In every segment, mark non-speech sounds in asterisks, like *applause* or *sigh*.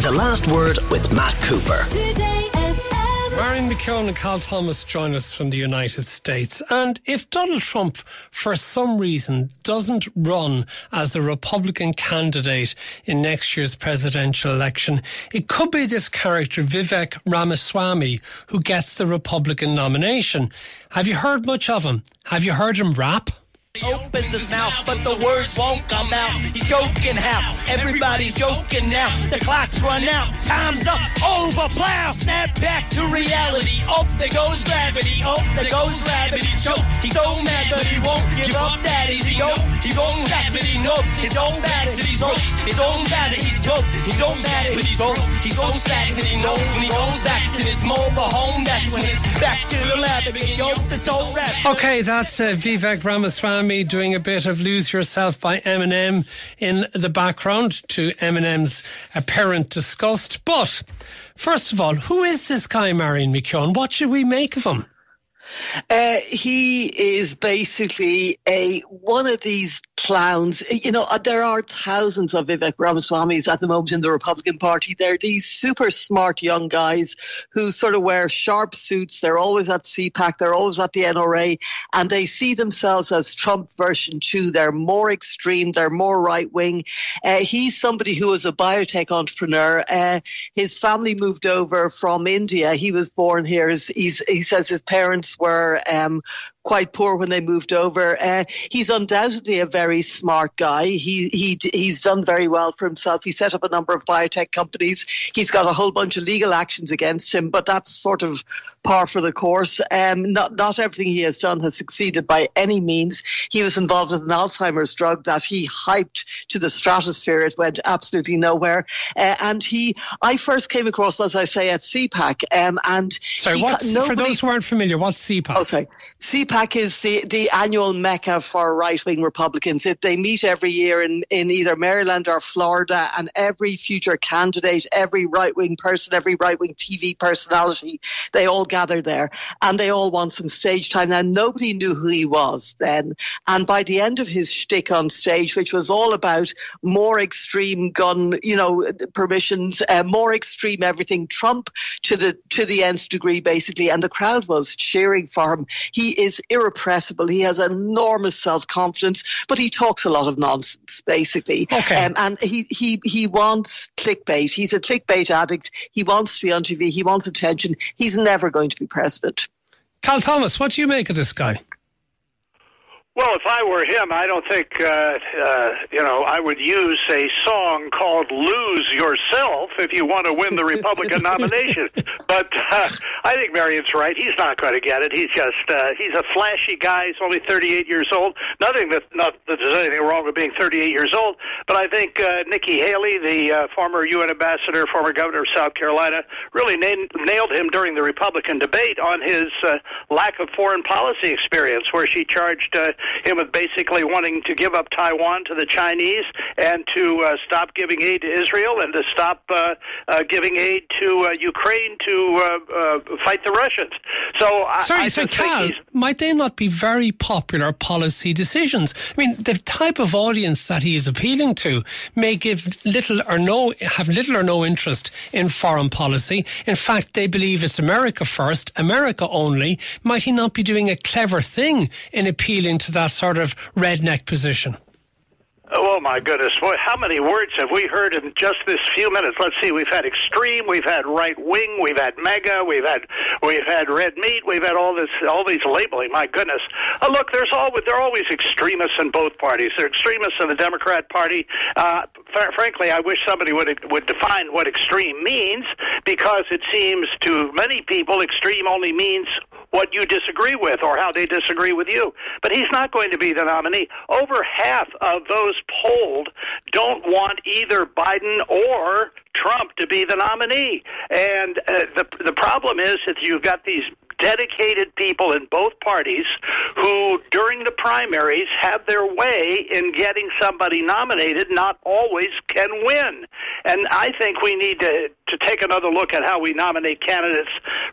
The Last Word with Matt Cooper. Marion McKeone and Cal Thomas join us from the United States. And if Donald Trump, for some reason, doesn't run as a Republican candidate in next year's presidential election, it could be this character, Vivek Ramaswamy, who gets the Republican nomination. Have you heard much of him? Have you heard him rap? Opens his mouth, but the words won't come out. He's joking how everybody's joking now. The clock's run out, time's up, over, plow, snap back to reality. Oh, there goes gravity. Oh, there goes gravity. Choke. He's so mad, but he won't give up that easy. Oh, he won't have it. He knows his own that he's ropes. His own that he's dope. He don't it, but he's broke. He's so that he knows when he goes back to this mobile home. That's when it's back to the lab. Yo, it's all rap. Okay, that's uh, Vivek Ramaswamy doing a bit of Lose Yourself by Eminem in the background to Eminem's apparent disgust. But first of all, who is this guy, Marion McKeone? What should we make of him? Uh, he is basically a one of these clowns. You know, uh, there are thousands of Vivek Ramaswamy's at the moment in the Republican Party. They're these super smart young guys who sort of wear sharp suits. They're always at CPAC. They're always at the NRA, and they see themselves as Trump version two. They're more extreme. They're more right wing. Uh, he's somebody who was a biotech entrepreneur. Uh, his family moved over from India. He was born here. He's, he says his parents were um, quite poor when they moved over. Uh, he's undoubtedly a very smart guy. He he he's done very well for himself. He set up a number of biotech companies. He's got a whole bunch of legal actions against him, but that's sort of par for the course. Um, not not everything he has done has succeeded by any means. He was involved with an Alzheimer's drug that he hyped to the stratosphere. It went absolutely nowhere. Uh, and he, I first came across, as I say, at CPAC. Um, and sorry, what's for those who aren't familiar? What's CPAC? Oh, sorry. CPAC is the, the annual mecca for right wing Republicans. It, they meet every year in, in either Maryland or Florida, and every future candidate, every right wing person, every right wing TV personality, they all gather there and they all want some stage time. Now, nobody knew who he was then. And by the end of his shtick on stage, which was all about more extreme gun, you know, permissions, uh, more extreme everything, Trump to the, to the nth degree, basically. And the crowd was cheering for him. He is irrepressible. He has enormous self confidence, but he talks a lot of nonsense, basically. Okay. Um, and he, he, he wants clickbait. He's a clickbait addict. He wants to be on TV. He wants attention. He's never going to be president. Cal Thomas, what do you make of this guy? Well, if I were him, I don't think, uh, uh, you know, I would use a song called Lose Yourself if you want to win the Republican *laughs* nomination. But uh, I think Marion's right. He's not going to get it. He's just, uh, he's a flashy guy. He's only 38 years old. Nothing that, not that there's anything wrong with being 38 years old. But I think uh, Nikki Haley, the uh, former UN ambassador, former governor of South Carolina, really na- nailed him during the Republican debate on his uh, lack of foreign policy experience, where she charged uh, him with basically wanting to give up Taiwan to the Chinese and to uh, stop giving aid to Israel and to stop uh, uh, giving aid to uh, Ukraine to uh, uh, fight the Russians. So, sorry, I, I so Cal, might they not be very popular policy decisions? I mean, the type of audience that he is appealing to may give little or no have little or no interest in foreign policy. In fact, they believe it's America first, America only. Might he not be doing a clever thing in appealing to that sort of redneck position? Oh my goodness! Boy, how many words have we heard in just this few minutes? Let's see. We've had extreme, we've had right wing, we've had mega, we've had we've had red meat, we've had all this, all these labeling. My goodness! Uh, look, there's always there are always extremists in both parties. There are extremists in the Democrat Party. Uh, fr- frankly, I wish somebody would would define what extreme means, because it seems to many people extreme only means what you disagree with or how they disagree with you. But he's not going to be the nominee. Over half of those polled don't want either Biden or Trump to be the nominee. And uh, the the problem is that you've got these dedicated people in both parties who, during the primaries, have their way in getting somebody nominated, not always can win. And I think we need to, to take another look at how we nominate candidates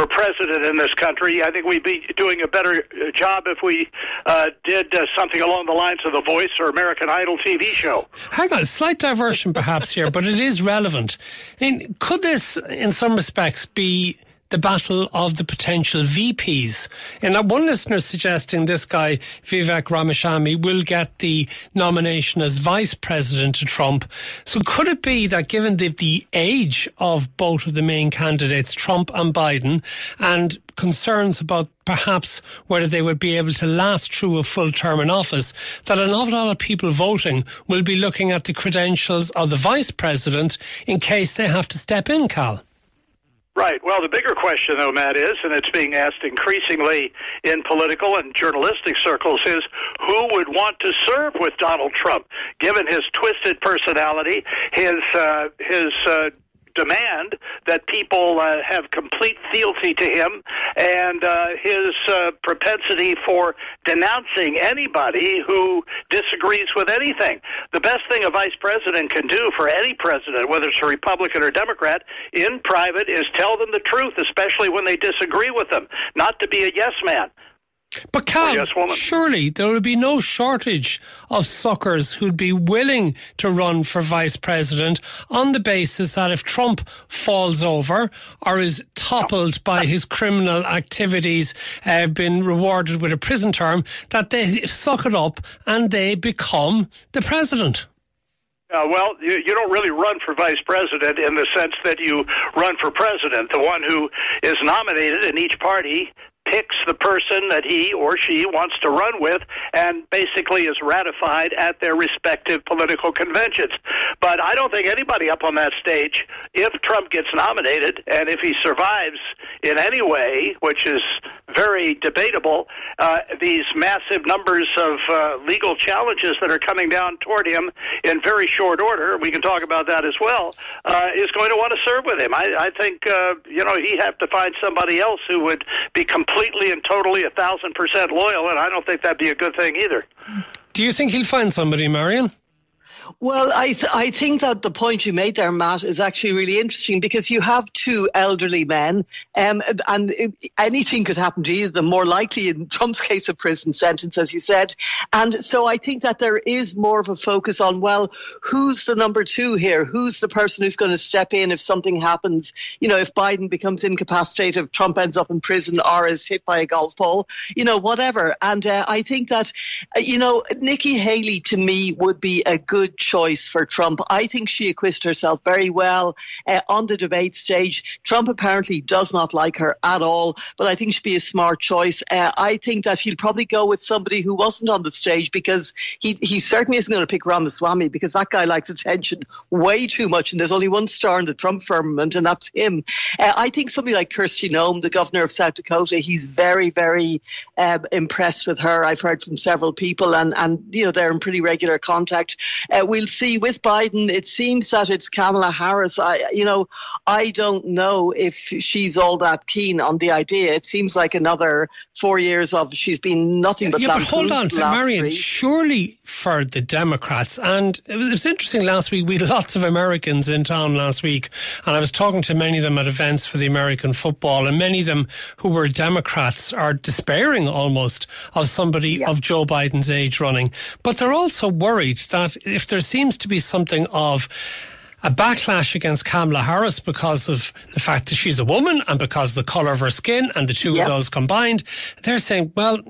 for president in this country. I think we'd be doing a better uh, job if we uh, did uh, something along the lines of The Voice or American Idol TV show. Hang on, slight diversion perhaps here, but it is relevant. I mean, could this, in some respects, be the battle of the potential VPs. And one listener suggesting this guy, Vivek Ramaswamy, will get the nomination as vice president to Trump. So could it be that given the, the age of both of the main candidates, Trump and Biden, and concerns about perhaps whether they would be able to last through a full term in office, that an awful lot of people voting will be looking at the credentials of the vice president in case they have to step in, Cal? Right. Well, the bigger question, though, Matt, is, and it's being asked increasingly in political and journalistic circles, is who would want to serve with Donald Trump, given his twisted personality, his uh, his uh, demand that people uh, have complete fealty to him and uh, his uh, propensity for denouncing anybody who disagrees with anything. The best thing a vice president can do for any president, whether it's a Republican or Democrat, in private is tell them the truth, especially when they disagree with them, not to be a yes man. But Cal, yes, surely there would be no shortage of suckers who'd be willing to run for vice president on the basis that if Trump falls over or is toppled by his criminal activities, uh, been rewarded with a prison term, that they suck it up and they become the president. Uh, well, you, you don't really run for vice president in the sense that you run for president. The one who is nominated in each party picks the person that he or she wants to run with and basically is ratified at their respective political conventions. But I don't think anybody up on that stage, if Trump gets nominated and if he survives in any way, which is very debatable, uh, these massive numbers of uh, legal challenges that are coming down toward him in very short order, we can talk about that as well, uh, is going to want to serve with him. I, I think, uh, you know, he'd have to find somebody else who would be completely and totally a thousand percent loyal, and I don't think that'd be a good thing either. Do you think he'll find somebody, Marion? Well, I th- I think that the point you made there, Matt, is actually really interesting because you have two elderly men, um, and anything could happen to either of them. More likely, in Trump's case, a prison sentence, as you said. And so I think that there is more of a focus on well, who's the number two here? Who's the person who's going to step in if something happens? You know, if Biden becomes incapacitated, if Trump ends up in prison, or is hit by a golf ball, you know, whatever. And uh, I think that, uh, you know, Nikki Haley to me would be a good choice for Trump. I think she acquitted herself very well uh, on the debate stage. Trump apparently does not like her at all, but I think she'd be a smart choice. Uh, I think that he'll probably go with somebody who wasn't on the stage because he, he certainly isn't going to pick Ramaswamy because that guy likes attention way too much. And there's only one star in the Trump firmament, and that's him. Uh, I think somebody like Kristi Noem, the governor of South Dakota, he's very, very um, impressed with her. I've heard from several people, and, and you know, they're in pretty regular contact. Uh, we'll see with Biden. It seems that it's Kamala Harris. I, you know, I don't know if she's all that keen on the idea. It seems like another four years of she's been nothing but. Yeah, but hold on, so Marion. Three. Surely for the Democrats, and it was interesting last week. We had lots of Americans in town last week, and I was talking to many of them at events for the American football, and many of them who were Democrats are despairing almost of somebody yeah. of Joe Biden's age running. But they're also worried that if there seems to be something of a backlash against Kamala Harris because of the fact that she's a woman and because of the colour of her skin and the two yep. of those combined. They're saying, well,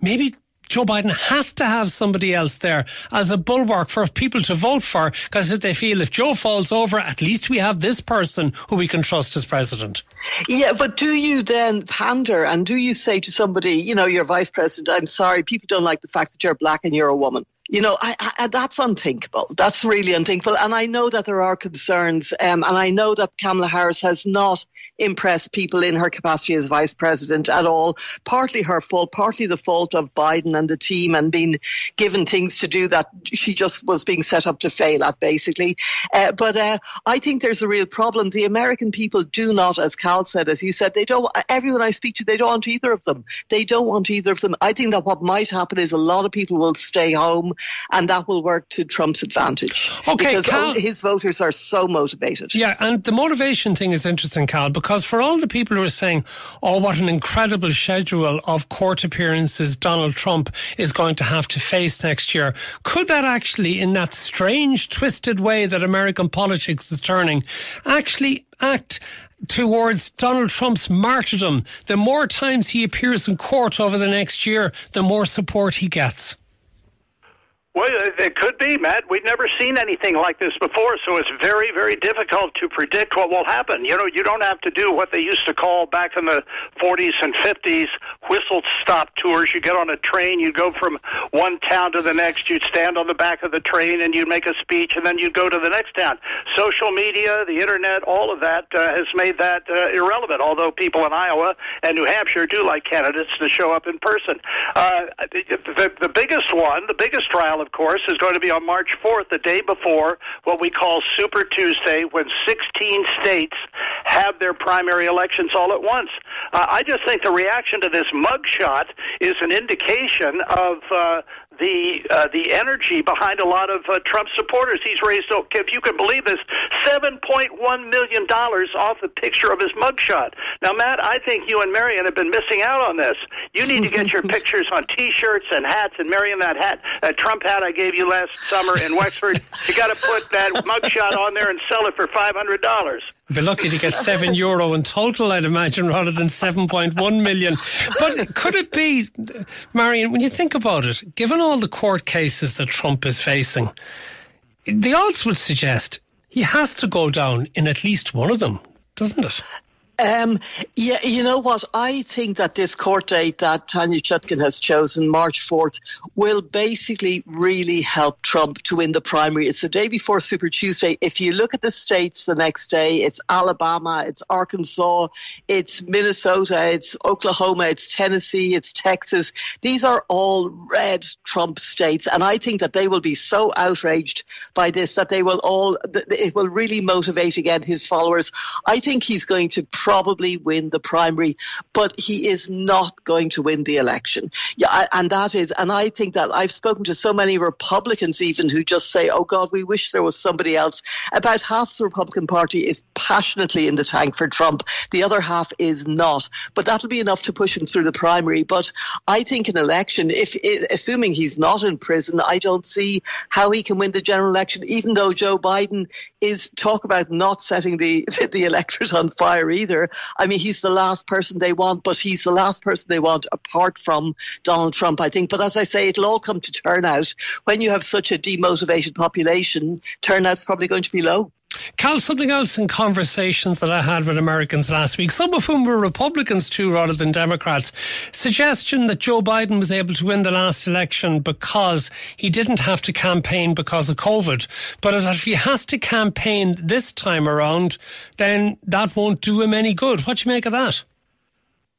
maybe Joe Biden has to have somebody else there as a bulwark for people to vote for because if they feel if Joe falls over, at least we have this person who we can trust as president. Yeah, but do you then pander and do you say to somebody, you know, you're vice president, I'm sorry, people don't like the fact that you're black and you're a woman? You know, I, I, that's unthinkable. That's really unthinkable. And I know that there are concerns, um, and I know that Kamala Harris has not impress people in her capacity as vice president at all. Partly her fault, partly the fault of Biden and the team and being given things to do that she just was being set up to fail at, basically. Uh, but uh, I think there's a real problem. The American people do not, as Cal said, as you said, they don't, everyone I speak to, they don't want either of them. They don't want either of them. I think that what might happen is a lot of people will stay home. and that will work to Trump's advantage. Okay, because Cal- his voters are so motivated. Yeah, and the motivation thing is interesting, Cal, because for all the people who are saying, oh, what an incredible schedule of court appearances Donald Trump is going to have to face next year, could that actually, in that strange, twisted way that American politics is turning, actually act towards Donald Trump's martyrdom? The more times he appears in court over the next year, the more support he gets. Well, it could be, Matt. We've never seen anything like this before, so it's very, very difficult to predict what will happen. You know, you don't have to do what they used to call back in the 40s and 50s whistle stop tours. You get on a train, you go from one town to the next, you'd stand on the back of the train and you'd make a speech, and then you'd go to the next town. Social media, the internet, all of that uh, has made that uh, irrelevant, although people in Iowa and New Hampshire do like candidates to show up in person. Uh, the, the, the biggest one, the biggest trial of course, is going to be on March 4th, the day before what we call Super Tuesday, when 16 states have their primary elections all at once. Uh, I just think the reaction to this mugshot is an indication of uh, the uh, the energy behind a lot of uh, Trump supporters. He's raised, oh, if you can believe this, seven point one million dollars off the picture of his mugshot. Now, Matt, I think you and Marion have been missing out on this. You need to get your *laughs* pictures on T-shirts and hats. And Marion, that hat, that Trump hat I gave you last summer in Wexford, you got to put that mugshot on there and sell it for five hundred dollars. Be lucky to get seven euro in total, I'd imagine, rather than 7.1 million. But could it be, Marion, when you think about it, given all the court cases that Trump is facing, the odds would suggest he has to go down in at least one of them, doesn't it? Um, yeah, you know what? I think that this court date that Tanya Chutkan has chosen, March 4th, will basically really help Trump to win the primary. It's the day before Super Tuesday. If you look at the states the next day, it's Alabama, it's Arkansas, it's Minnesota, it's Oklahoma, it's Tennessee, it's Texas. These are all red Trump states. And I think that they will be so outraged by this that they will all, it will really motivate again his followers. I think he's going to probably win the primary, but he is not going to win the election. Yeah, and that is, and I think that I've spoken to so many Republicans even who just say, "Oh God, we wish there was somebody else." About half the Republican Party is passionately in the tank for Trump. The other half is not, but that'll be enough to push him through the primary. But I think an election, if assuming he's not in prison, I don't see how he can win the general election. Even though Joe Biden is talk about not setting the *laughs* the electorate on fire either. I mean, he's the last person they want, but he's the last person they want apart from Donald Trump, I think. But as I say, it'll all come to turnout. When you have such a demotivated population, turnout's probably going to be low. Cal, something else in conversations that I had with Americans last week, some of whom were Republicans too rather than Democrats, suggestion that Joe Biden was able to win the last election because he didn't have to campaign because of COVID. But if he has to campaign this time around, then that won't do him any good. What do you make of that?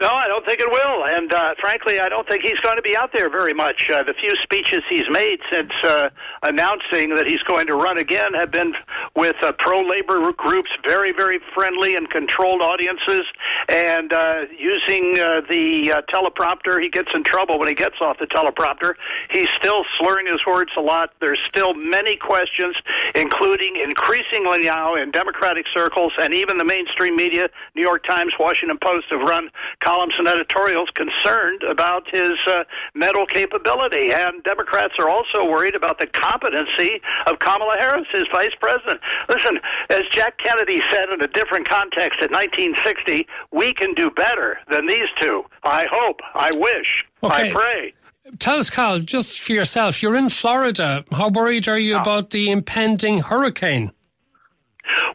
No, I don't think it will. And uh, frankly, I don't think he's going to be out there very much. Uh, the few speeches he's made since uh, announcing that he's going to run again have been with uh, pro labor groups, very, very friendly and controlled audiences, and uh, using uh, the uh, teleprompter. He gets in trouble when he gets off the teleprompter. He's still slurring his words a lot. There's still many questions, including increasingly now in Democratic circles and even the mainstream media, New York Times, Washington Post, have run columns and editorials concerned about his uh, mental capability. And Democrats are also worried about the competency of Kamala Harris, his vice president. Listen, as Jack Kennedy said in a different context in 1960, we can do better than these two. I hope, I wish, okay. I pray. Tell us, Cal, just for yourself, you're in Florida. How worried are you about the impending hurricane?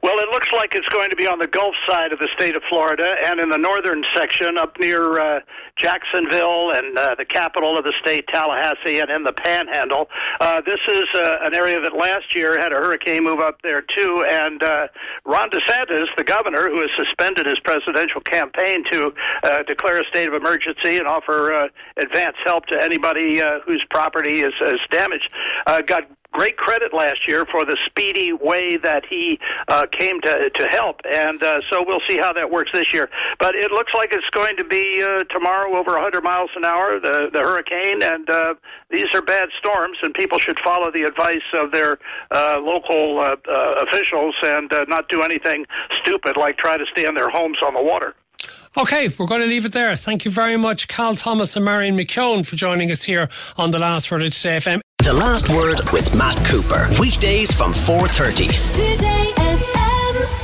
Well, it looks like it's going to be on the Gulf side of the state of Florida and in the northern section up near uh, Jacksonville and uh, the capital of the state, Tallahassee, and in the Panhandle. Uh, this is uh, an area that last year had a hurricane move up there too, and uh, Ron DeSantis, the governor, who has suspended his presidential campaign to uh, declare a state of emergency and offer uh, advance help to anybody uh, whose property is, is damaged, uh, got great credit last year for the speedy way that he uh, came to to help, and uh, so we'll see how that works this year. But it looks like it's going to be uh, tomorrow over 100 miles an hour, the the hurricane, and uh, these are bad storms, and people should follow the advice of their uh, local uh, uh, officials and uh, not do anything stupid like try to stay in their homes on the water. Okay, we're going to leave it there. Thank you very much, Cal Thomas and Marion McKeone, for joining us here on The Last Word of Today FM. The Last Word with Matt Cooper. Weekdays from 4.30. Today FM.